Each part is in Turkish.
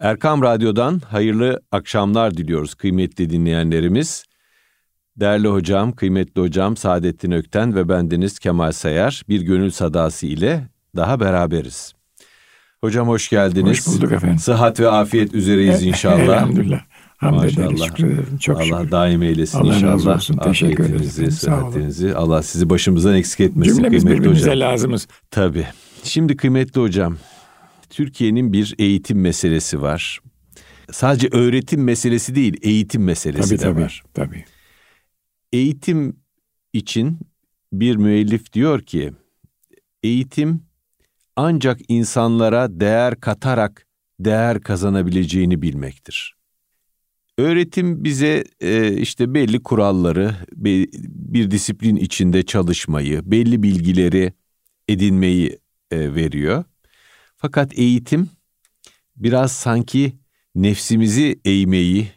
Erkam Radyo'dan hayırlı akşamlar diliyoruz kıymetli dinleyenlerimiz. Değerli hocam, kıymetli hocam Saadettin Ökten ve bendeniz Kemal Sayar bir gönül sadası ile daha beraberiz. Hocam hoş geldiniz. Hoş bulduk efendim. Sıhhat ve afiyet üzereyiz inşallah. Elhamdülillah. Hamd ederiz, şükrederim. Çok Allah şükür. daim eylesin Allah inşallah. razı olsun. Teşekkür olun. sıhhatinizi. Allah sizi başımızdan eksik etmesin Cümlemiz kıymetli birbirimize hocam. lazımız. Tabii. Şimdi kıymetli hocam, Türkiye'nin bir eğitim meselesi var. Sadece öğretim meselesi değil, eğitim meselesi Tabii de tabii. var. tabii. Eğitim için bir müellif diyor ki, eğitim ancak insanlara değer katarak değer kazanabileceğini bilmektir. Öğretim bize e, işte belli kuralları, be- bir disiplin içinde çalışmayı, belli bilgileri edinmeyi e, veriyor. Fakat eğitim biraz sanki nefsimizi eğmeyi,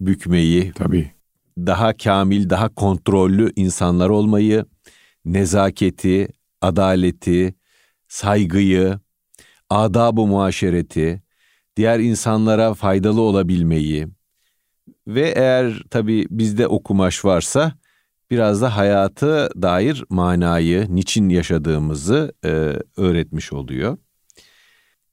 bükmeyi, Tabii. daha kamil, daha kontrollü insanlar olmayı, nezaketi, adaleti, saygıyı, adab-ı muaşereti, diğer insanlara faydalı olabilmeyi ve eğer tabii bizde okumaş varsa biraz da hayatı dair manayı, niçin yaşadığımızı e, öğretmiş oluyor.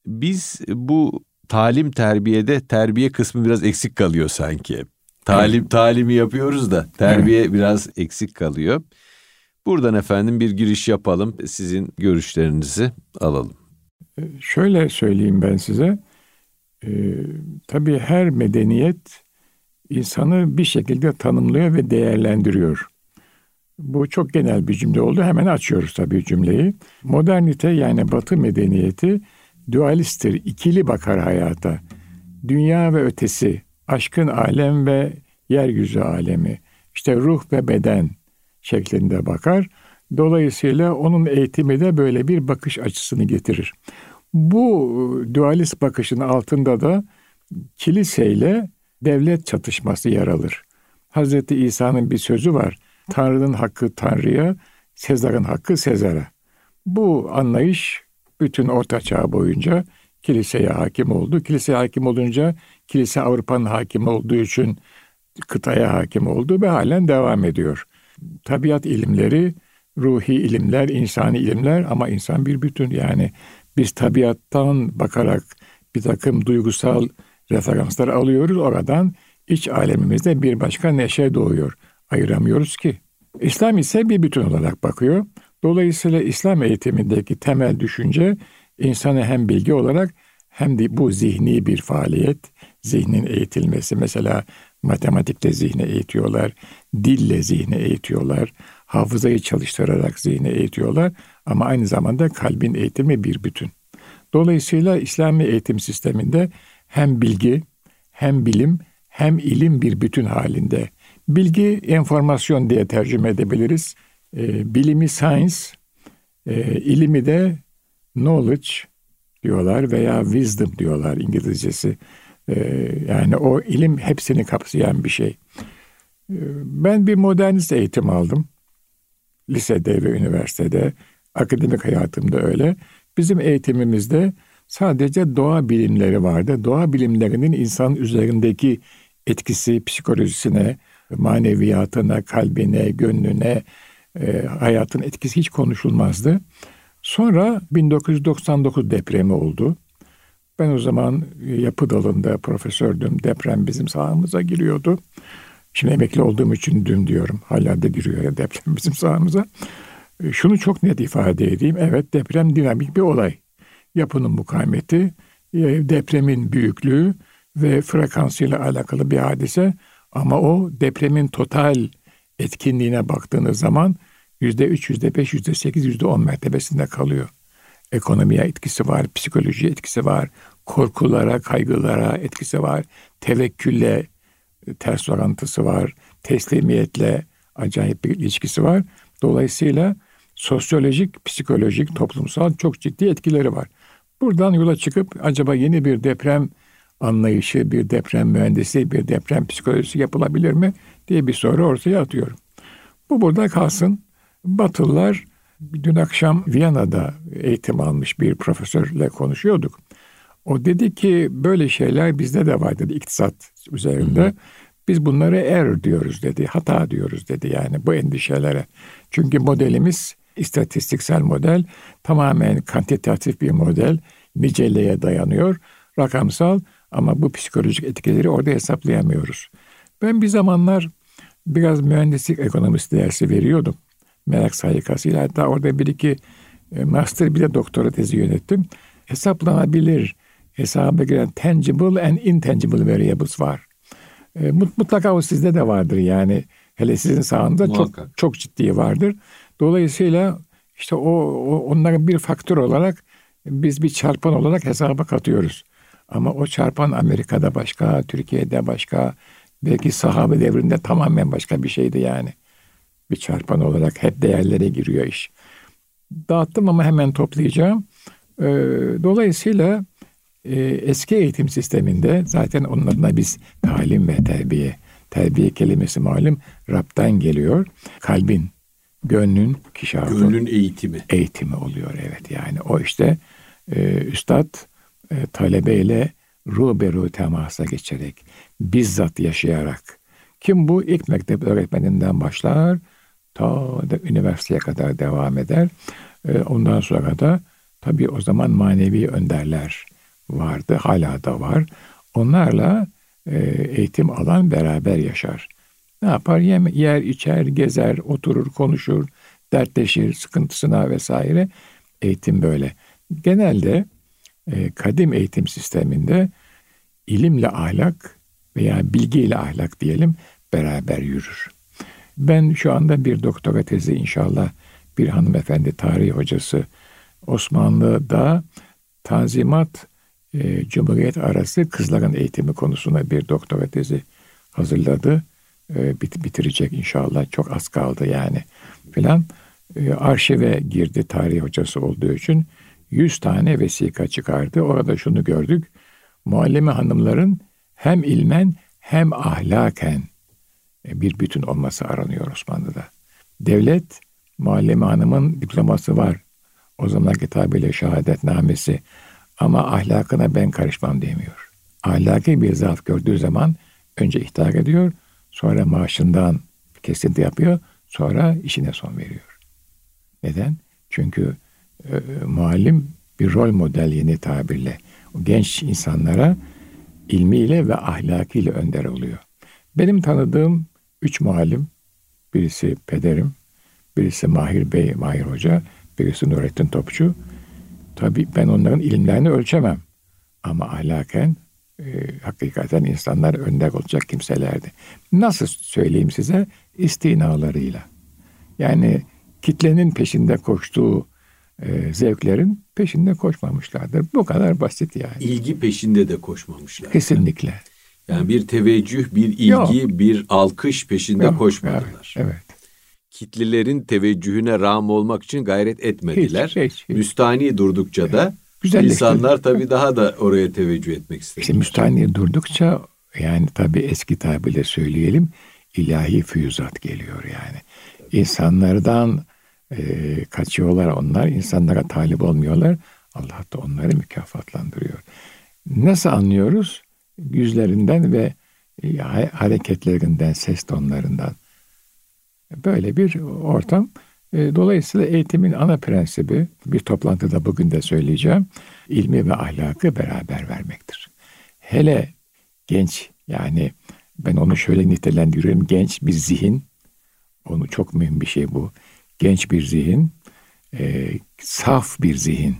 Biz bu talim terbiyede terbiye kısmı biraz eksik kalıyor sanki. Talim talimi yapıyoruz da terbiye biraz eksik kalıyor. Buradan efendim bir giriş yapalım. Sizin görüşlerinizi alalım. Şöyle söyleyeyim ben size. Ee, tabii her medeniyet insanı bir şekilde tanımlıyor ve değerlendiriyor. Bu çok genel bir cümle oldu. Hemen açıyoruz tabii cümleyi. Modernite yani Batı medeniyeti dualisttir, ikili bakar hayata. Dünya ve ötesi, aşkın alem ve yeryüzü alemi, işte ruh ve beden şeklinde bakar. Dolayısıyla onun eğitimi de böyle bir bakış açısını getirir. Bu dualist bakışın altında da kiliseyle devlet çatışması yer alır. Hazreti İsa'nın bir sözü var. Tanrı'nın hakkı Tanrı'ya, Sezar'ın hakkı Sezar'a. Bu anlayış bütün Orta Çağ boyunca kiliseye hakim oldu. Kiliseye hakim olunca kilise Avrupa'nın hakim olduğu için kıtaya hakim oldu ve halen devam ediyor. Tabiat ilimleri, ruhi ilimler, insani ilimler ama insan bir bütün yani biz tabiattan bakarak bir takım duygusal referanslar alıyoruz. Oradan iç alemimizde bir başka neşe doğuyor. Ayıramıyoruz ki. İslam ise bir bütün olarak bakıyor. Dolayısıyla İslam eğitimindeki temel düşünce insanı hem bilgi olarak hem de bu zihni bir faaliyet, zihnin eğitilmesi. Mesela matematikle zihni eğitiyorlar, dille zihni eğitiyorlar, hafızayı çalıştırarak zihni eğitiyorlar ama aynı zamanda kalbin eğitimi bir bütün. Dolayısıyla İslami eğitim sisteminde hem bilgi, hem bilim, hem ilim bir bütün halinde. Bilgi, enformasyon diye tercüme edebiliriz. E, bilimi science, e, ilimi de knowledge diyorlar veya wisdom diyorlar İngilizcesi. E, yani o ilim hepsini kapsayan bir şey. E, ben bir modernist eğitim aldım. Lisede ve üniversitede, akademik hayatımda öyle. Bizim eğitimimizde sadece doğa bilimleri vardı. Doğa bilimlerinin insan üzerindeki etkisi psikolojisine, maneviyatına, kalbine, gönlüne, e, hayatın etkisi hiç konuşulmazdı. Sonra 1999 depremi oldu. Ben o zaman yapı dalında profesördüm. Deprem bizim sahamıza giriyordu. Şimdi emekli olduğum için dün diyorum. Hala da giriyor deprem bizim sahamıza. E, Şunu çok net ifade edeyim. Evet deprem dinamik bir olay. Yapının mukavemeti, e, depremin büyüklüğü ve frekansıyla alakalı bir hadise. Ama o depremin total etkinliğine baktığınız zaman yüzde üç, yüzde beş, yüzde sekiz, yüzde on mertebesinde kalıyor. Ekonomiye etkisi var, psikolojiye etkisi var, korkulara, kaygılara etkisi var, tevekkülle e, ters orantısı var, teslimiyetle acayip bir ilişkisi var. Dolayısıyla sosyolojik, psikolojik, toplumsal çok ciddi etkileri var. Buradan yola çıkıp acaba yeni bir deprem anlayışı, bir deprem mühendisi, bir deprem psikolojisi yapılabilir mi diye bir soru ortaya atıyorum. Bu burada kalsın. Batılılar dün akşam Viyana'da eğitim almış bir profesörle konuşuyorduk. O dedi ki böyle şeyler bizde de var dedi iktisat üzerinde. Hı hı. Biz bunları error diyoruz dedi, hata diyoruz dedi yani bu endişelere. Çünkü modelimiz istatistiksel model tamamen kantitatif bir model, niceliğe dayanıyor, rakamsal ama bu psikolojik etkileri orada hesaplayamıyoruz. Ben bir zamanlar biraz mühendislik ekonomisi dersi veriyordum. Merak sayıkasıyla hatta orada bir iki e, master bir de doktora tezi yönettim. Hesaplanabilir, hesaba giren tangible and intangible variables var. E, mutlaka o sizde de vardır yani. Hele sizin sağında çok çok ciddi vardır. Dolayısıyla işte o, o onların bir faktör olarak biz bir çarpan olarak hesaba katıyoruz. Ama o çarpan Amerika'da başka, Türkiye'de başka, belki sahabe devrinde tamamen başka bir şeydi yani. Bir çarpan olarak hep değerlere giriyor iş. Dağıttım ama hemen toplayacağım. Ee, dolayısıyla e, eski eğitim sisteminde zaten onun adına biz talim ve terbiye, terbiye kelimesi malum Rab'dan geliyor. Kalbin, gönlün, kişafın. Gönlün eğitimi. Eğitimi oluyor evet yani. O işte e, üstad e, talebeyle ruberu temasa geçerek, bizzat yaşayarak. Kim bu? İlk mektep öğretmeninden başlar, ta da üniversiteye kadar devam eder. E, ondan sonra da tabii o zaman manevi önderler vardı, hala da var. Onlarla e, eğitim alan beraber yaşar. Ne yapar? Yer, içer, gezer, oturur, konuşur, dertleşir, sıkıntısına vesaire. Eğitim böyle. Genelde e, kadim eğitim sisteminde ilimle ahlak veya bilgiyle ahlak diyelim beraber yürür. Ben şu anda bir doktora tezi inşallah bir hanımefendi tarih hocası Osmanlı'da Tanzimat e, Cumhuriyet arası kızların eğitimi konusunda bir doktora tezi hazırladı. E, bit, bitirecek inşallah. Çok az kaldı yani filan. E, arşive girdi tarih hocası olduğu için 100 tane vesika çıkardı. Orada şunu gördük. Muallime hanımların hem ilmen hem ahlaken e, bir bütün olması aranıyor Osmanlı'da. Devlet muallime hanımın diploması var. O zamanki tabirle şehadetnamesi ama ahlakına ben karışmam demiyor. Ahlaki bir zaaf gördüğü zaman önce ihtar ediyor, sonra maaşından kesinti yapıyor, sonra işine son veriyor. Neden? Çünkü e, muallim bir rol model yeni tabirle. O genç insanlara ilmiyle ve ahlakıyla önder oluyor. Benim tanıdığım üç muallim, birisi pederim, birisi Mahir Bey, Mahir Hoca, birisi Nurettin Topçu. Tabii ben onların ilimlerini ölçemem. Ama ahlaken e, hakikaten insanlar önder olacak kimselerdi. Nasıl söyleyeyim size? İstinalarıyla. Yani kitlenin peşinde koştuğu e, zevklerin peşinde koşmamışlardır. Bu kadar basit yani. İlgi peşinde de koşmamışlar. Kesinlikle. Yani bir teveccüh, bir ilgi, Yok. bir alkış peşinde Yok. koşmadılar. Evet, evet. Kitlelerin teveccühüne rağm olmak için gayret etmediler. Hiç, hiç, hiç. Müstani durdukça da Güzellik insanlar tabii daha da oraya teveccüh etmek istediler. İşte müstani durdukça yani tabii eski tabirle söyleyelim ilahi füyüzat geliyor yani. İnsanlardan e, kaçıyorlar onlar, insanlara talip olmuyorlar. Allah da onları mükafatlandırıyor. Nasıl anlıyoruz? Yüzlerinden ve e, hareketlerinden, ses tonlarından. Böyle bir ortam. E, dolayısıyla eğitimin ana prensibi, bir toplantıda bugün de söyleyeceğim, ilmi ve ahlakı beraber vermektir. Hele genç, yani ben onu şöyle nitelendiriyorum, genç bir zihin, onu çok mühim bir şey bu genç bir zihin, e, saf bir zihin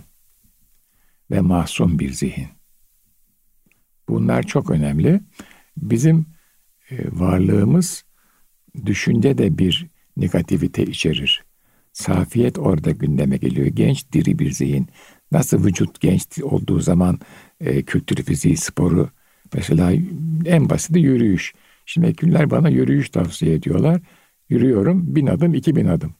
ve masum bir zihin. Bunlar çok önemli. Bizim e, varlığımız düşünce de bir negativite içerir. Safiyet orada gündeme geliyor. Genç, diri bir zihin. Nasıl vücut genç olduğu zaman e, kültürü, fiziği, sporu, mesela en basiti yürüyüş. Şimdi hekimler bana yürüyüş tavsiye ediyorlar. Yürüyorum bin adım, iki bin adım.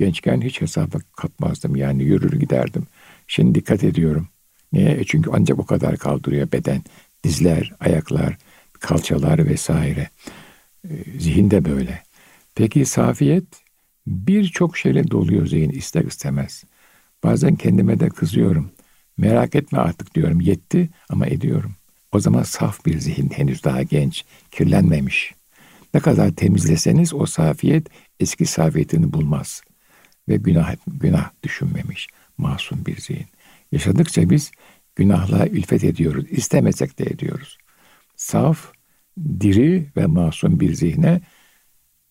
Gençken hiç hesaba katmazdım yani yürür giderdim. Şimdi dikkat ediyorum. Niye? E çünkü ancak o kadar kaldırıyor beden. Dizler, ayaklar, kalçalar vesaire. E, zihin de böyle. Peki safiyet birçok şeyle doluyor zihin ister istemez. Bazen kendime de kızıyorum. Merak etme artık diyorum yetti ama ediyorum. O zaman saf bir zihin henüz daha genç, kirlenmemiş. Ne kadar temizleseniz o safiyet eski safiyetini bulmaz. Ve günah, günah düşünmemiş, masum bir zihin. Yaşadıkça biz günahla ülfet ediyoruz. İstemesek de ediyoruz. Saf, diri ve masum bir zihne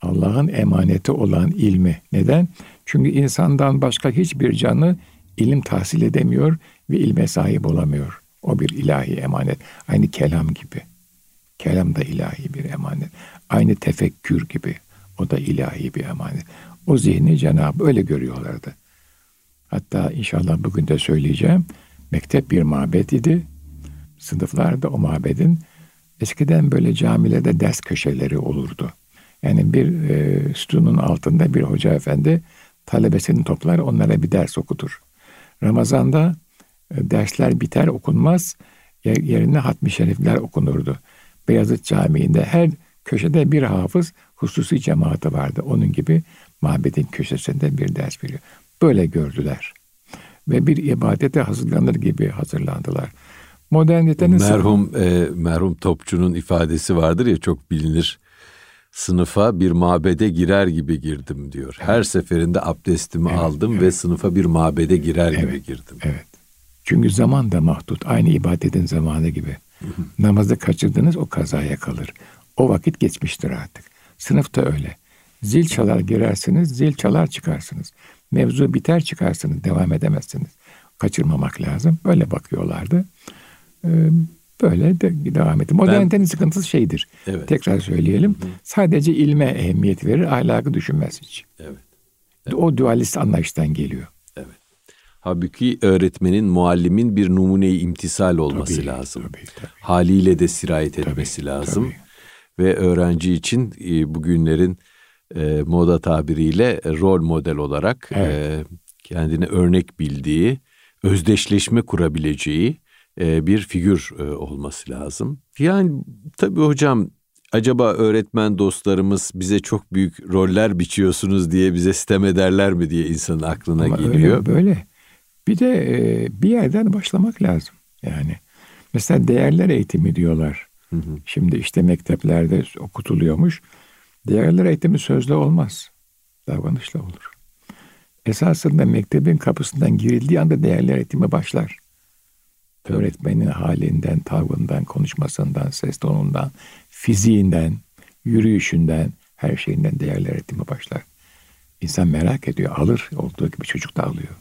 Allah'ın emaneti olan ilmi. Neden? Çünkü insandan başka hiçbir canlı ilim tahsil edemiyor ve ilme sahip olamıyor. O bir ilahi emanet. Aynı kelam gibi. Kelam da ilahi bir emanet. Aynı tefekkür gibi. O da ilahi bir emanet. O zihni Cenab-ı öyle görüyorlardı. Hatta inşallah bugün de söyleyeceğim. Mektep bir mabet idi. Sınıflarda o mabedin eskiden böyle camilerde ders köşeleri olurdu. Yani bir e, sütunun altında bir hoca efendi talebesini toplar onlara bir ders okutur. Ramazan'da e, dersler biter okunmaz yerine hatmi şerifler okunurdu. Beyazıt Camii'nde her köşede bir hafız hususi cemaati vardı. Onun gibi mabedin köşesinde bir ders veriyor. Böyle gördüler. Ve bir ibadete hazırlanır gibi hazırlandılar. Modernitenin merhum e, merhum topçunun ifadesi vardır ya çok bilinir. Sınıfa bir mabede girer gibi girdim diyor. Evet. Her seferinde abdestimi evet, aldım evet. ve sınıfa bir mabede girer evet, gibi girdim. Evet. Çünkü zaman da mahdut. Aynı ibadetin zamanı gibi. Namazı kaçırdınız o kazaya kalır. O vakit geçmiştir artık. Sınıfta öyle. Zil çalar girersiniz, zil çalar çıkarsınız. Mevzu biter çıkarsınız, devam edemezsiniz. Kaçırmamak lazım. Böyle bakıyorlardı. Ee, böyle de devam etti. Modernitenin ben, sıkıntısı şeydir. Evet. Tekrar söyleyelim. Hı. Sadece ilme ehemmiyet verir, ahlakı düşünmez hiç. Evet. evet. O dualist anlayıştan geliyor. Evet. Halbuki öğretmenin, muallimin bir numune-i imtisal olması tabii, lazım. Tabii, tabii. Haliyle de sirayet etmesi tabii, lazım. Tabii. Ve öğrenci için e, bugünlerin e, moda tabiriyle rol model olarak evet. e, kendine örnek bildiği, özdeşleşme kurabileceği e, bir figür e, olması lazım. Yani tabii hocam acaba öğretmen dostlarımız bize çok büyük roller biçiyorsunuz diye bize sitem ederler mi diye insanın aklına Ama geliyor. Öyle, böyle. Bir de e, bir yerden başlamak lazım. Yani mesela değerler eğitimi diyorlar. Hı hı. Şimdi işte mekteplerde okutuluyormuş. Değerler eğitimi sözle olmaz. Davranışla olur. Esasında mektebin kapısından girildiği anda değerler eğitimi başlar. Öğretmenin halinden, tavrından, konuşmasından, ses tonundan, fiziğinden, yürüyüşünden, her şeyinden değerler eğitimi başlar. İnsan merak ediyor, alır. Olduğu gibi çocuk da alıyor.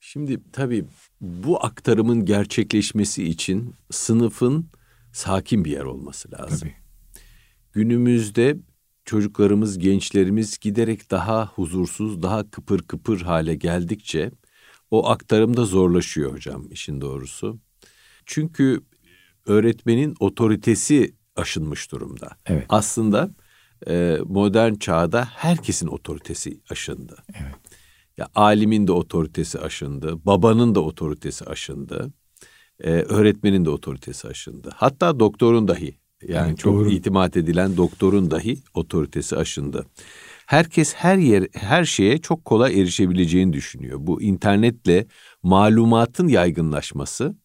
Şimdi tabii bu aktarımın gerçekleşmesi için sınıfın sakin bir yer olması lazım. Tabii. Günümüzde çocuklarımız, gençlerimiz giderek daha huzursuz, daha kıpır kıpır hale geldikçe o aktarım da zorlaşıyor hocam işin doğrusu. Çünkü öğretmenin otoritesi aşınmış durumda. Evet. Aslında e, modern çağda herkesin otoritesi aşındı. Evet. Ya alimin de otoritesi aşındı, babanın da otoritesi aşındı, e, öğretmenin de otoritesi aşındı. Hatta doktorun dahi yani evet, çok doğru. itimat edilen doktorun dahi otoritesi aşındı. Herkes her yer her şeye çok kolay erişebileceğini düşünüyor. Bu internetle malumatın yaygınlaşması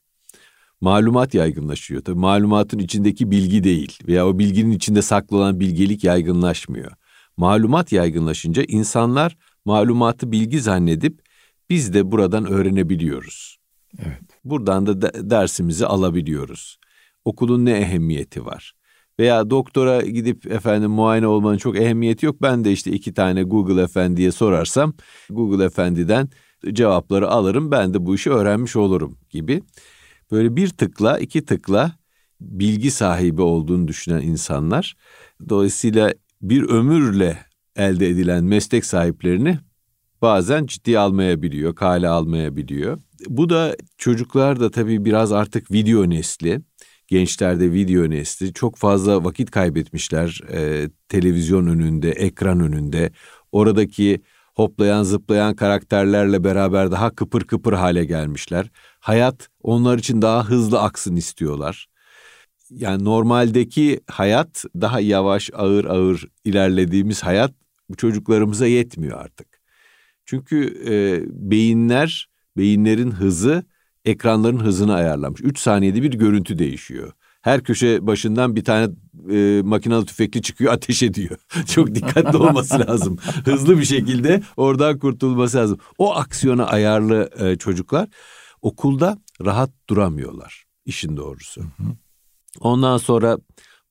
malumat yaygınlaşıyor. Tabii malumatın içindeki bilgi değil veya o bilginin içinde saklı olan bilgelik yaygınlaşmıyor. Malumat yaygınlaşınca insanlar malumatı bilgi zannedip biz de buradan öğrenebiliyoruz. Evet. Buradan da dersimizi alabiliyoruz. Okulun ne ehemmiyeti var? Veya doktora gidip efendim muayene olmanın çok ehemmiyeti yok. Ben de işte iki tane Google Efendi'ye sorarsam Google Efendi'den cevapları alırım. Ben de bu işi öğrenmiş olurum gibi. Böyle bir tıkla iki tıkla bilgi sahibi olduğunu düşünen insanlar dolayısıyla bir ömürle elde edilen meslek sahiplerini bazen ciddiye almayabiliyor, kale almayabiliyor. Bu da çocuklar da tabii biraz artık video nesli gençlerde video nesli çok fazla vakit kaybetmişler e, televizyon önünde, ekran önünde. Oradaki hoplayan zıplayan karakterlerle beraber daha kıpır kıpır hale gelmişler. Hayat onlar için daha hızlı aksın istiyorlar. Yani normaldeki hayat daha yavaş ağır ağır ilerlediğimiz hayat bu çocuklarımıza yetmiyor artık. Çünkü e, beyinler, beyinlerin hızı ekranların hızını ayarlamış. 3 saniyede bir görüntü değişiyor. Her köşe başından bir tane e, makinalı tüfekli çıkıyor ateş ediyor. Çok dikkatli olması lazım. Hızlı bir şekilde oradan kurtulması lazım. O aksiyona ayarlı e, çocuklar okulda rahat duramıyorlar işin doğrusu. Ondan sonra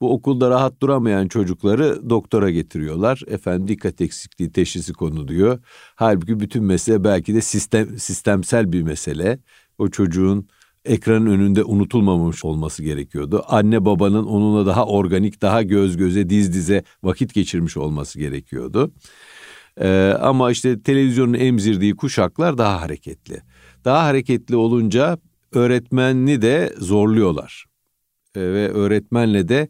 bu okulda rahat duramayan çocukları doktora getiriyorlar. Efendim dikkat eksikliği teşhisi konuluyor. Halbuki bütün mesele belki de sistem sistemsel bir mesele. O çocuğun ekranın önünde unutulmamış olması gerekiyordu. Anne babanın onunla daha organik, daha göz göze, diz dize vakit geçirmiş olması gerekiyordu. Ee, ama işte televizyonun emzirdiği kuşaklar daha hareketli. Daha hareketli olunca öğretmenini de zorluyorlar. Ee, ve öğretmenle de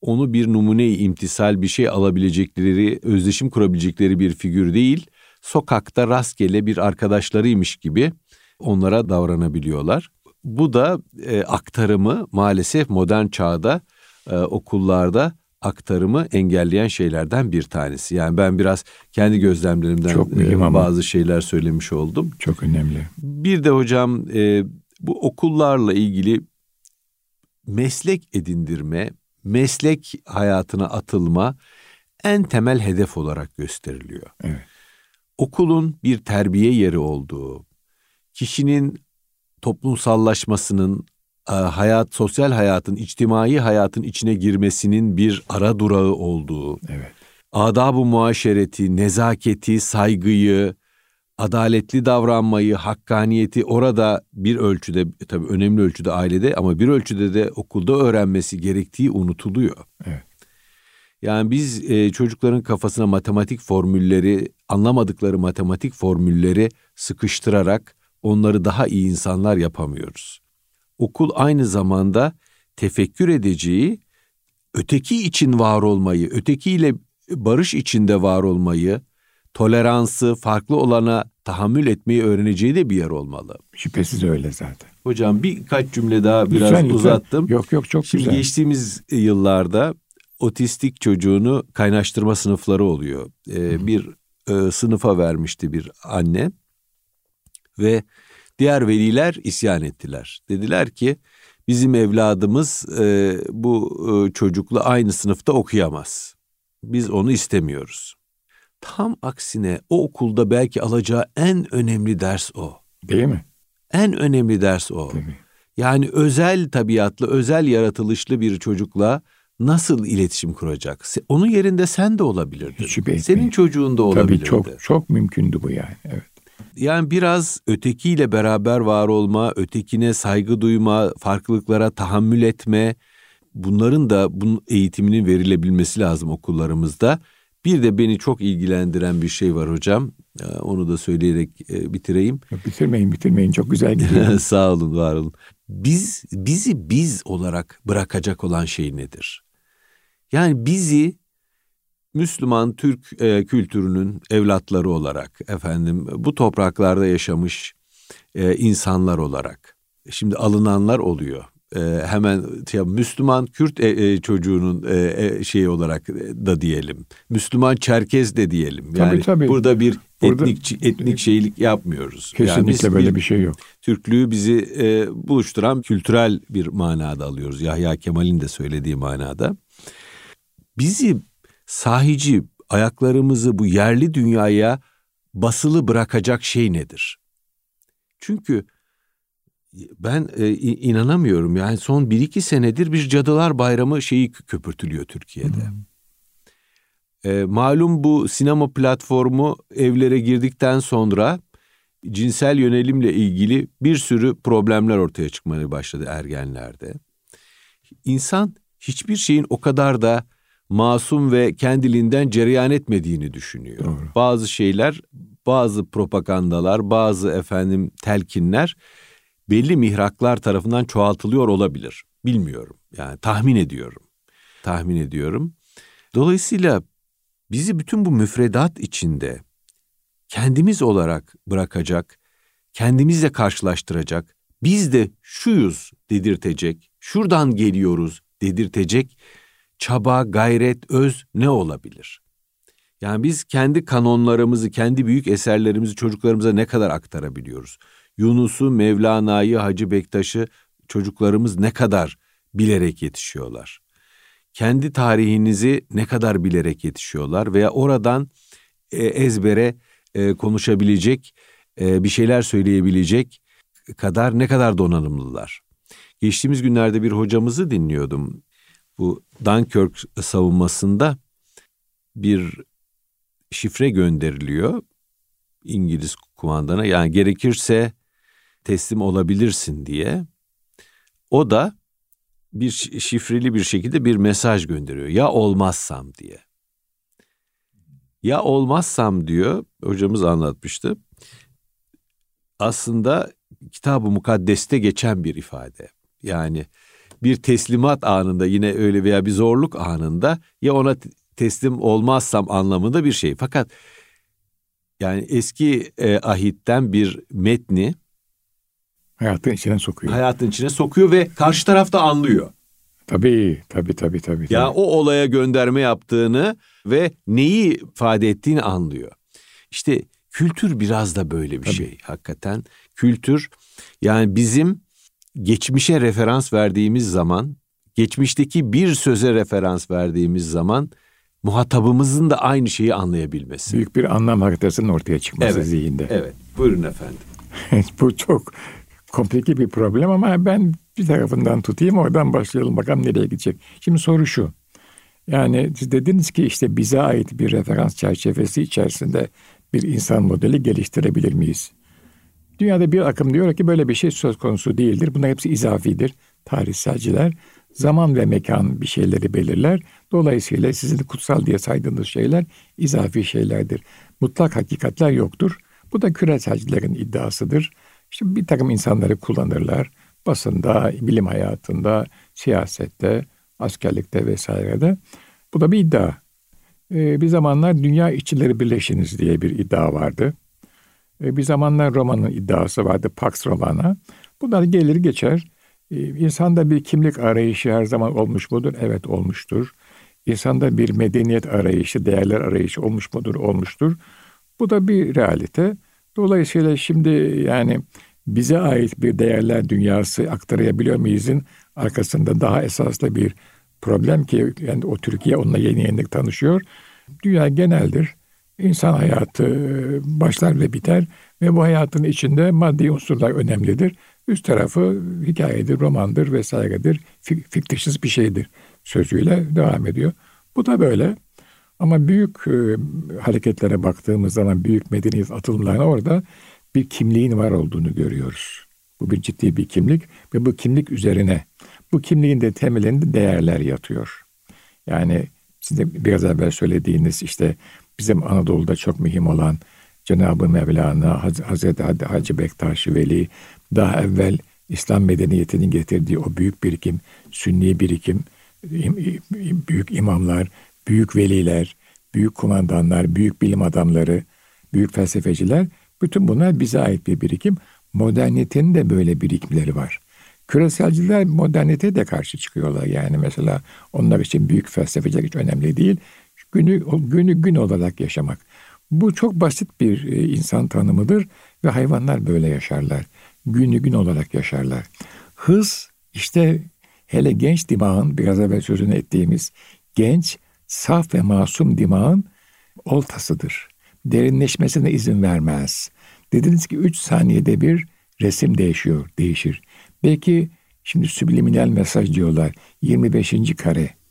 onu bir numune-i imtisal bir şey alabilecekleri, özdeşim kurabilecekleri bir figür değil, sokakta rastgele bir arkadaşlarıymış gibi onlara davranabiliyorlar. Bu da e, aktarımı maalesef modern çağda e, okullarda aktarımı engelleyen şeylerden bir tanesi. Yani ben biraz kendi gözlemlerimden Çok e, bazı şeyler söylemiş oldum. Çok önemli. Bir de hocam e, bu okullarla ilgili meslek edindirme, meslek hayatına atılma en temel hedef olarak gösteriliyor. Evet. Okulun bir terbiye yeri olduğu, kişinin toplumsallaşmasının, e, hayat, sosyal hayatın, içtimai hayatın içine girmesinin bir ara durağı olduğu, evet. adab-ı muaşereti, nezaketi, saygıyı, adaletli davranmayı, hakkaniyeti orada bir ölçüde, tabii önemli ölçüde ailede ama bir ölçüde de okulda öğrenmesi gerektiği unutuluyor. Evet. Yani biz e, çocukların kafasına matematik formülleri, anlamadıkları matematik formülleri sıkıştırarak onları daha iyi insanlar yapamıyoruz. Okul aynı zamanda tefekkür edeceği, öteki için var olmayı, ötekiyle barış içinde var olmayı, toleransı, farklı olana tahammül etmeyi öğreneceği de bir yer olmalı. Şüphesiz öyle zaten. Hocam birkaç cümle daha biraz lütfen, lütfen. uzattım. Yok yok çok Şimdi güzel. geçtiğimiz yıllarda otistik çocuğunu kaynaştırma sınıfları oluyor. Ee, bir e, sınıfa vermişti bir anne ve diğer veliler isyan ettiler. Dediler ki bizim evladımız e, bu e, çocukla aynı sınıfta okuyamaz. Biz onu istemiyoruz. Tam aksine o okulda belki alacağı en önemli ders o. Değil mi? En önemli ders o. Tabii. Yani özel tabiatlı, özel yaratılışlı bir çocukla nasıl iletişim kuracak? Onun yerinde sen de olabilirdin. Hiç Senin çocuğun da olabilirdi. Tabii çok çok mümkündü bu yani. Evet. Yani biraz ötekiyle beraber var olma, ötekine saygı duyma, farklılıklara tahammül etme, bunların da bunun eğitiminin verilebilmesi lazım okullarımızda. Bir de beni çok ilgilendiren bir şey var hocam. Ee, onu da söyleyerek e, bitireyim. Bitirmeyin, bitirmeyin. Çok güzel gidiyor. Sağ olun, var olun. Biz bizi biz olarak bırakacak olan şey nedir? Yani bizi Müslüman Türk e, kültürünün evlatları olarak efendim bu topraklarda yaşamış e, insanlar olarak şimdi alınanlar oluyor e, hemen ya, Müslüman Kürt e, e, çocuğunun e, e, şeyi olarak da diyelim. Müslüman Çerkez de diyelim. Yani tabii, tabii. burada bir burada, etnik etnik şeylik yapmıyoruz. Kesinlikle yani böyle bir, şey yok. Türklüğü bizi e, buluşturan kültürel bir manada alıyoruz. Yahya Kemal'in de söylediği manada. Bizi sahici ayaklarımızı bu yerli dünyaya basılı bırakacak şey nedir? Çünkü ben e, inanamıyorum. Yani son bir iki senedir bir Cadılar Bayramı şeyi köpürtülüyor Türkiye'de. Hmm. E, malum bu sinema platformu evlere girdikten sonra cinsel yönelimle ilgili bir sürü problemler ortaya çıkmaya başladı ergenlerde. İnsan hiçbir şeyin o kadar da masum ve kendiliğinden cereyan etmediğini düşünüyor. Doğru. Bazı şeyler, bazı propagandalar, bazı efendim telkinler belli mihraklar tarafından çoğaltılıyor olabilir. Bilmiyorum. Yani tahmin ediyorum. Tahmin ediyorum. Dolayısıyla bizi bütün bu müfredat içinde kendimiz olarak bırakacak, kendimizle karşılaştıracak, biz de şuyuz dedirtecek, şuradan geliyoruz dedirtecek çaba, gayret, öz ne olabilir? Yani biz kendi kanonlarımızı, kendi büyük eserlerimizi çocuklarımıza ne kadar aktarabiliyoruz? Yunus'u, Mevlana'yı, Hacı Bektaş'ı çocuklarımız ne kadar bilerek yetişiyorlar? Kendi tarihinizi ne kadar bilerek yetişiyorlar veya oradan e, ezbere e, konuşabilecek, e, bir şeyler söyleyebilecek kadar ne kadar donanımlılar? Geçtiğimiz günlerde bir hocamızı dinliyordum. Bu Dunkirk savunmasında bir şifre gönderiliyor İngiliz kumandana. Yani gerekirse teslim olabilirsin diye. O da bir şifreli bir şekilde bir mesaj gönderiyor. Ya olmazsam diye. Ya olmazsam diyor hocamız anlatmıştı. Aslında kitab-ı mukaddeste geçen bir ifade. Yani bir teslimat anında yine öyle veya bir zorluk anında ya ona teslim olmazsam anlamında bir şey. Fakat yani eski e, ahitten bir metni hayatın içine sokuyor. Hayatın içine sokuyor ve karşı taraf da anlıyor. Tabii, tabii, tabii, tabii. Ya tabii. o olaya gönderme yaptığını ve neyi ifade ettiğini anlıyor. İşte kültür biraz da böyle bir tabii. şey hakikaten. Kültür yani bizim geçmişe referans verdiğimiz zaman, geçmişteki bir söze referans verdiğimiz zaman muhatabımızın da aynı şeyi anlayabilmesi. Büyük bir anlam haritasının ortaya çıkması evet, zihinde. Evet, buyurun efendim. Bu çok komplike bir problem ama ben bir tarafından tutayım oradan başlayalım bakalım nereye gidecek. Şimdi soru şu. Yani siz dediniz ki işte bize ait bir referans çerçevesi içerisinde bir insan modeli geliştirebilir miyiz? Dünyada bir akım diyor ki böyle bir şey söz konusu değildir. Bunlar hepsi izafidir. Tarihselciler zaman ve mekan bir şeyleri belirler. Dolayısıyla sizin kutsal diye saydığınız şeyler izafi şeylerdir. Mutlak hakikatler yoktur. Bu da küreselcilerin iddiasıdır. İşte bir takım insanları kullanırlar. Basında, bilim hayatında, siyasette, askerlikte vesairede. Bu da bir iddia. Ee, bir zamanlar dünya işçileri birleşiniz diye bir iddia vardı. Ee, bir zamanlar romanın iddiası vardı, Pax Romana. Bunlar gelir geçer. Ee, insanda bir kimlik arayışı her zaman olmuş mudur? Evet olmuştur. İnsanda bir medeniyet arayışı, değerler arayışı olmuş mudur? Olmuştur. Bu da bir realite. Dolayısıyla şimdi yani bize ait bir değerler dünyası aktarabiliyor muyuzun arkasında daha esaslı bir problem ki yani o Türkiye onunla yeni yeni tanışıyor. Dünya geneldir. İnsan hayatı başlar ve biter ve bu hayatın içinde maddi unsurlar önemlidir. Üst tarafı hikayedir, romandır vesairedir. Fiktişsiz bir şeydir sözüyle devam ediyor. Bu da böyle. Ama büyük e, hareketlere baktığımız zaman büyük medeniyet atılımlarına orada bir kimliğin var olduğunu görüyoruz. Bu bir ciddi bir kimlik ve bu kimlik üzerine bu kimliğin de temelinde değerler yatıyor. Yani sizin biraz evvel söylediğiniz işte bizim Anadolu'da çok mühim olan Cenab-ı Mevlana, Hazreti Hacı Bektaş Veli, daha evvel İslam medeniyetinin getirdiği o büyük birikim, sünni birikim, büyük imamlar, büyük veliler, büyük kumandanlar, büyük bilim adamları, büyük felsefeciler, bütün bunlar bize ait bir birikim. Modernitenin de böyle birikimleri var. Küreselciler modernite de karşı çıkıyorlar. Yani mesela onlar için büyük felsefeciler hiç önemli değil. Günü, günü gün olarak yaşamak. Bu çok basit bir e, insan tanımıdır ve hayvanlar böyle yaşarlar. Günü gün olarak yaşarlar. Hız işte hele genç dimağın biraz evvel sözünü ettiğimiz genç, saf ve masum dimağın oltasıdır. Derinleşmesine izin vermez. Dediniz ki üç saniyede bir resim değişiyor, değişir. Belki şimdi subliminal mesaj diyorlar. 25. kare.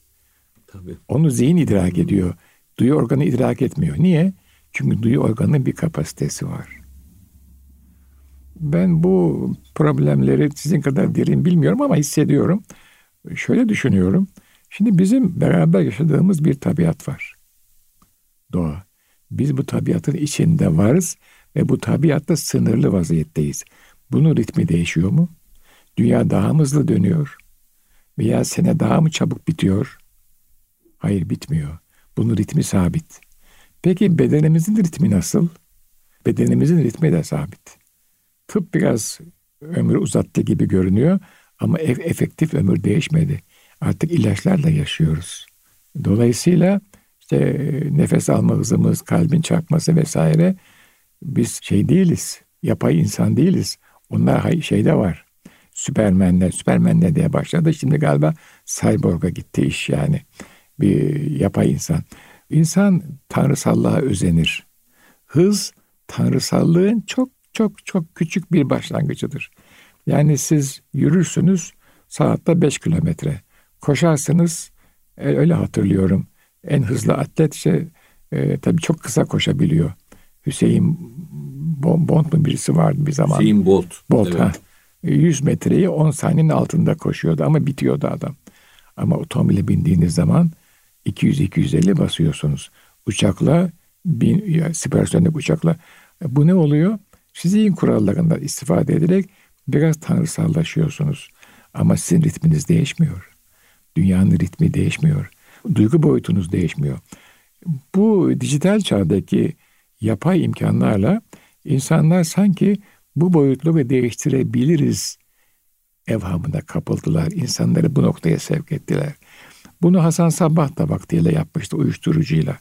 Tabii. Onu zihin idrak ediyor. Duyu organı idrak etmiyor. Niye? Çünkü duyu organının bir kapasitesi var. Ben bu problemleri sizin kadar derin bilmiyorum ama hissediyorum. Şöyle düşünüyorum. Şimdi bizim beraber yaşadığımız bir tabiat var. Doğa. Biz bu tabiatın içinde varız ve bu tabiatta sınırlı vaziyetteyiz. Bunun ritmi değişiyor mu? Dünya daha hızlı dönüyor? Veya sene daha mı çabuk bitiyor? Hayır bitmiyor. Bunun ritmi sabit. Peki bedenimizin ritmi nasıl? Bedenimizin ritmi de sabit. Tıp biraz ömür uzattı gibi görünüyor ama efektif ömür değişmedi. Artık ilaçlarla yaşıyoruz. Dolayısıyla işte nefes alma hızımız, kalbin çarpması vesaire biz şey değiliz. Yapay insan değiliz. Onlar şeyde var. Süpermenler, Süpermenler diye başladı. Şimdi galiba Cyborg'a gitti iş yani. Bir yapay insan. İnsan tanrısallığa özenir. Hız tanrısallığın çok çok çok küçük bir başlangıcıdır. Yani siz yürürsünüz saatte 5 kilometre. Koşarsınız e, öyle hatırlıyorum. En hızlı atlet şey, e, tabii çok kısa koşabiliyor. Hüseyin Bolt mu birisi vardı bir zaman. Hüseyin Bolt. Bolt evet. ha. 100 metreyi 10 saniyenin altında koşuyordu ama bitiyordu adam. Ama otomobile bindiğiniz zaman 200-250 basıyorsunuz. Uçakla, bin, ya, süpersonik uçakla. E, bu ne oluyor? Fiziğin kurallarından istifade ederek biraz tanrısallaşıyorsunuz. Ama sizin ritminiz değişmiyor. Dünyanın ritmi değişmiyor. Duygu boyutunuz değişmiyor. Bu dijital çağdaki yapay imkanlarla insanlar sanki bu boyutları değiştirebiliriz evhamına kapıldılar. İnsanları bu noktaya sevk ettiler. Bunu Hasan Sabbah da vaktiyle yapmıştı uyuşturucuyla.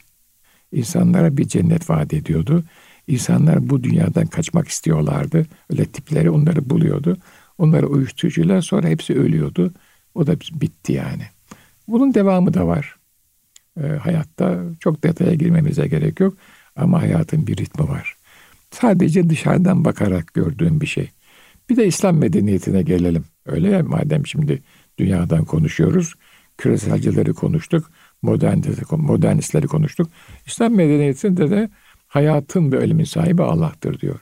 İnsanlara bir cennet vaat ediyordu. İnsanlar bu dünyadan kaçmak istiyorlardı. Öyle tipleri onları buluyordu. Onları uyuşturucuyla sonra hepsi ölüyordu. O da bitti yani. Bunun devamı da var. E, hayatta çok detaya girmemize gerek yok. Ama hayatın bir ritmi var. Sadece dışarıdan bakarak gördüğüm bir şey. Bir de İslam medeniyetine gelelim. Öyle ya madem şimdi dünyadan konuşuyoruz. Küreselcileri konuştuk. Modernistleri konuştuk. İslam medeniyetinde de hayatın ve ölümün sahibi Allah'tır diyor.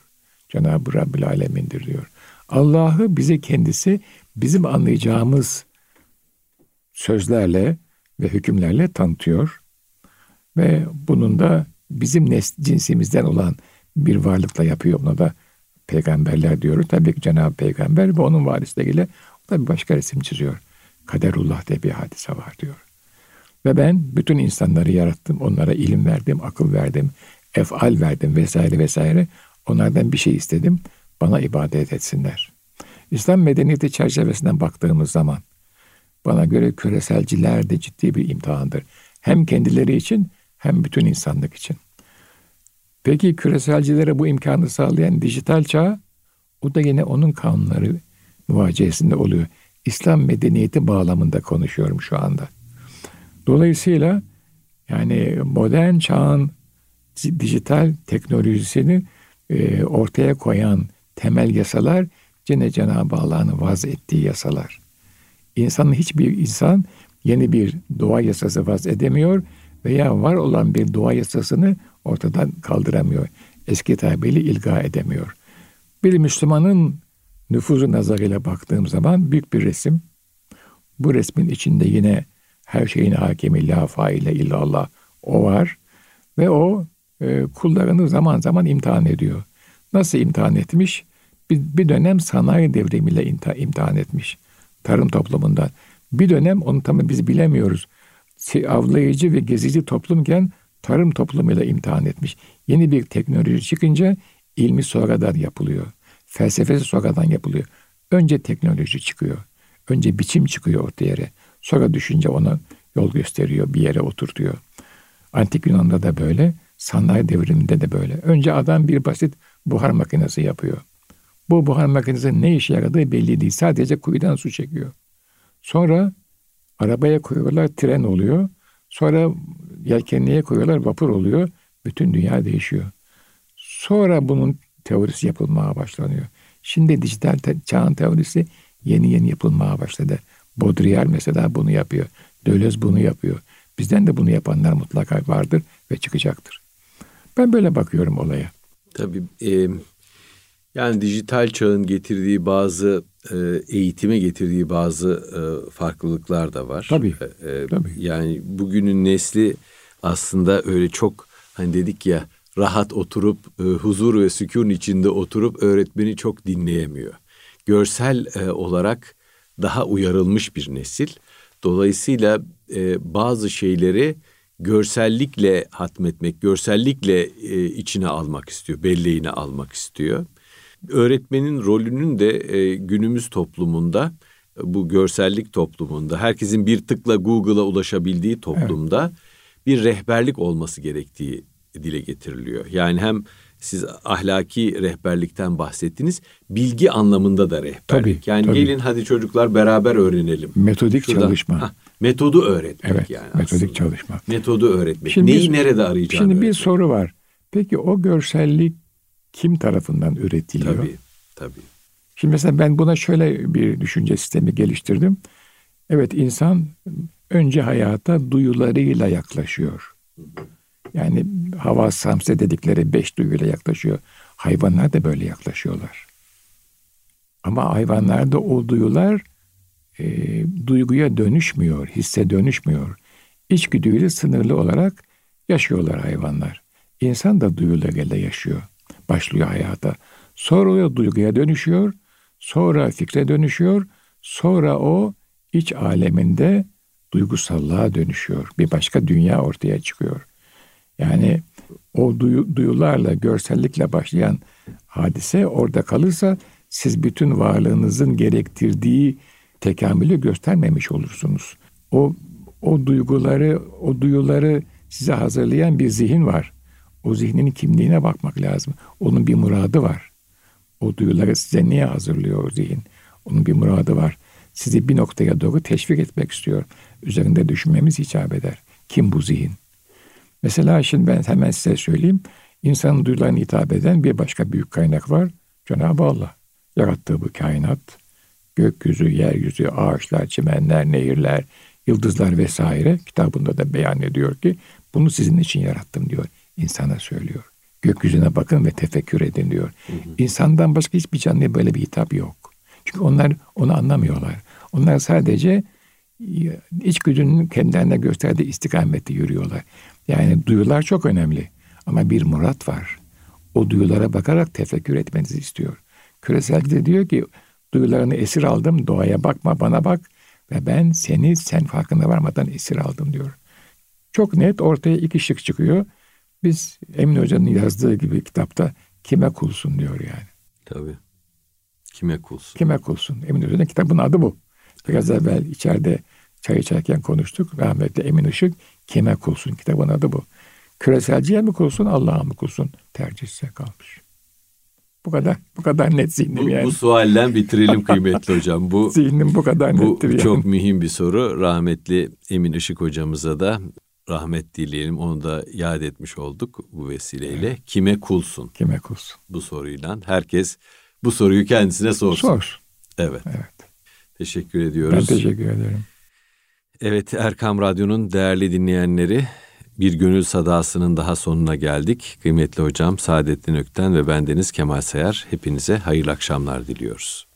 Cenab-ı Rabbil Alemin'dir diyor. Allah'ı bize kendisi bizim anlayacağımız sözlerle ve hükümlerle tanıtıyor. Ve bunun da bizim nesl cinsimizden olan bir varlıkla yapıyor. Ona da peygamberler diyoruz. Tabii ki Cenab-ı Peygamber ve onun varisleriyle o da bir başka resim çiziyor. Kaderullah diye bir hadise var diyor. Ve ben bütün insanları yarattım. Onlara ilim verdim, akıl verdim, efal verdim vesaire vesaire. Onlardan bir şey istedim. Bana ibadet etsinler. İslam medeniyeti çerçevesinden baktığımız zaman bana göre küreselciler de ciddi bir imtihandır. Hem kendileri için hem bütün insanlık için. Peki küreselcilere bu imkanı sağlayan dijital çağ o da yine onun kanunları muvaciyesinde oluyor. İslam medeniyeti bağlamında konuşuyorum şu anda. Dolayısıyla yani modern çağın dijital teknolojisini e, ortaya koyan temel yasalar Cene Cenab-ı Allah'ın vaz ettiği yasalar. İnsanın hiçbir insan yeni bir doğa yasası vaz edemiyor veya var olan bir doğa yasasını ortadan kaldıramıyor. Eski tabiriyle ilga edemiyor. Bir Müslümanın nüfuzu nazarıyla baktığım zaman büyük bir resim. Bu resmin içinde yine her şeyin hakemi la faile illallah o var. Ve o e, kullarını zaman zaman imtihan ediyor. Nasıl imtihan etmiş? Bir, bir dönem sanayi devrimiyle imtihan, imtihan etmiş. Tarım toplumundan. Bir dönem onu tam biz bilemiyoruz. Avlayıcı ve gezici toplumken tarım toplumuyla imtihan etmiş. Yeni bir teknoloji çıkınca ilmi sonradan yapılıyor. Felsefesi sonradan yapılıyor. Önce teknoloji çıkıyor. Önce biçim çıkıyor ortaya. Sonra düşünce ona yol gösteriyor, bir yere oturtuyor. Antik Yunan'da da böyle, sanayi devriminde de böyle. Önce adam bir basit buhar makinesi yapıyor. Bu buhar makinesi ne işe yaradığı belli değil. Sadece kuyudan su çekiyor. Sonra arabaya koyuyorlar, tren oluyor. Sonra yelkenliğe koyuyorlar, vapur oluyor. Bütün dünya değişiyor. Sonra bunun teorisi yapılmaya başlanıyor. Şimdi dijital te- çağın teorisi yeni yeni yapılmaya başladı. Baudrillard mesela bunu yapıyor. Deleuze bunu yapıyor. Bizden de bunu yapanlar mutlaka vardır ve çıkacaktır. Ben böyle bakıyorum olaya. Tabii e, yani dijital çağın getirdiği bazı e, eğitime getirdiği bazı e, farklılıklar da var. Tabii. E, e, tabii. Yani bugünün nesli aslında öyle çok hani dedik ya rahat oturup e, huzur ve sükun içinde oturup öğretmeni çok dinleyemiyor. Görsel e, olarak daha uyarılmış bir nesil. Dolayısıyla e, bazı şeyleri görsellikle hatmetmek, görsellikle e, içine almak istiyor, belleğine almak istiyor. Öğretmenin rolünün de e, günümüz toplumunda, bu görsellik toplumunda, herkesin bir tıkla Google'a ulaşabildiği toplumda evet. bir rehberlik olması gerektiği dile getiriliyor. Yani hem siz ahlaki rehberlikten bahsettiniz. Bilgi anlamında da rehberlik. Tabii, yani tabii. gelin hadi çocuklar beraber öğrenelim. Metodik Şurada- çalışma. Hah, metodu öğretmek evet, yani metodik aslında. çalışma. Metodu öğretmek. Şimdi Neyi bir- nerede arayacağını Şimdi bir öğretmek. soru var. Peki o görsellik kim tarafından üretiliyor? Tabii, tabii. Şimdi mesela ben buna şöyle bir düşünce sistemi geliştirdim. Evet insan önce hayata duyularıyla yaklaşıyor. Yani hava samse dedikleri beş duyuyla yaklaşıyor. Hayvanlar da böyle yaklaşıyorlar. Ama hayvanlarda o duyular e, duyguya dönüşmüyor, hisse dönüşmüyor. İçgüdüyle sınırlı olarak yaşıyorlar hayvanlar. İnsan da duyularıyla yaşıyor. Başlıyor hayata. Sonra o duyguya dönüşüyor. Sonra fikre dönüşüyor. Sonra o iç aleminde duygusallığa dönüşüyor. Bir başka dünya ortaya çıkıyor. Yani o duyu, duyularla, görsellikle başlayan hadise orada kalırsa siz bütün varlığınızın gerektirdiği tekamülü göstermemiş olursunuz. O o duyguları, o duyuları size hazırlayan bir zihin var. O zihnin kimliğine bakmak lazım. Onun bir muradı var. O duyuları size niye hazırlıyor o zihin? Onun bir muradı var. Sizi bir noktaya doğru teşvik etmek istiyor. Üzerinde düşünmemiz icap eder. Kim bu zihin? Mesela şimdi ben hemen size söyleyeyim. İnsanın duyularına hitap eden bir başka büyük kaynak var. Cenab-ı Allah. Yarattığı bu kainat, gökyüzü, yeryüzü, ağaçlar, çimenler, nehirler, yıldızlar vesaire kitabında da beyan ediyor ki bunu sizin için yarattım diyor. İnsana söylüyor. Gökyüzüne bakın ve tefekkür edin diyor. İnsandan başka hiçbir canlıya böyle bir hitap yok. Çünkü onlar onu anlamıyorlar. Onlar sadece içgüdünün kendilerine gösterdiği istikamette yürüyorlar. Yani duyular çok önemli. Ama bir murat var. O duyulara bakarak tefekkür etmenizi istiyor. Küreselci de diyor ki duyularını esir aldım. Doğaya bakma bana bak. Ve ben seni sen farkına varmadan esir aldım diyor. Çok net ortaya iki şık çıkıyor. Biz Emin Hoca'nın yazdığı gibi kitapta kime kulsun diyor yani. Tabii. Kime kulsun? Kime kulsun? Emin Hoca'nın kitabının adı bu. Biraz evvel içeride çay içerken konuştuk. Rahmetli Emin Işık kime kulsun? Kitabın adı bu. Küreselciye mi kulsun, Allah'a mı kulsun? Tercih size kalmış. Bu kadar, bu kadar net zihnim Bu, yani. bu sualden bitirelim kıymetli hocam. Bu Zihnim bu kadar bu nettir yani. çok mühim bir soru. Rahmetli Emin Işık hocamıza da rahmet dileyelim. Onu da yad etmiş olduk bu vesileyle. Kime kulsun? Kime kulsun? Bu soruyla herkes bu soruyu kendisine sorsun. Sor. Evet. Evet. Teşekkür Ben ediyoruz. teşekkür ederim. Evet Erkam Radyo'nun değerli dinleyenleri bir gönül sadasının daha sonuna geldik. Kıymetli hocam Saadettin Ökten ve bendeniz Kemal Sayar hepinize hayırlı akşamlar diliyoruz.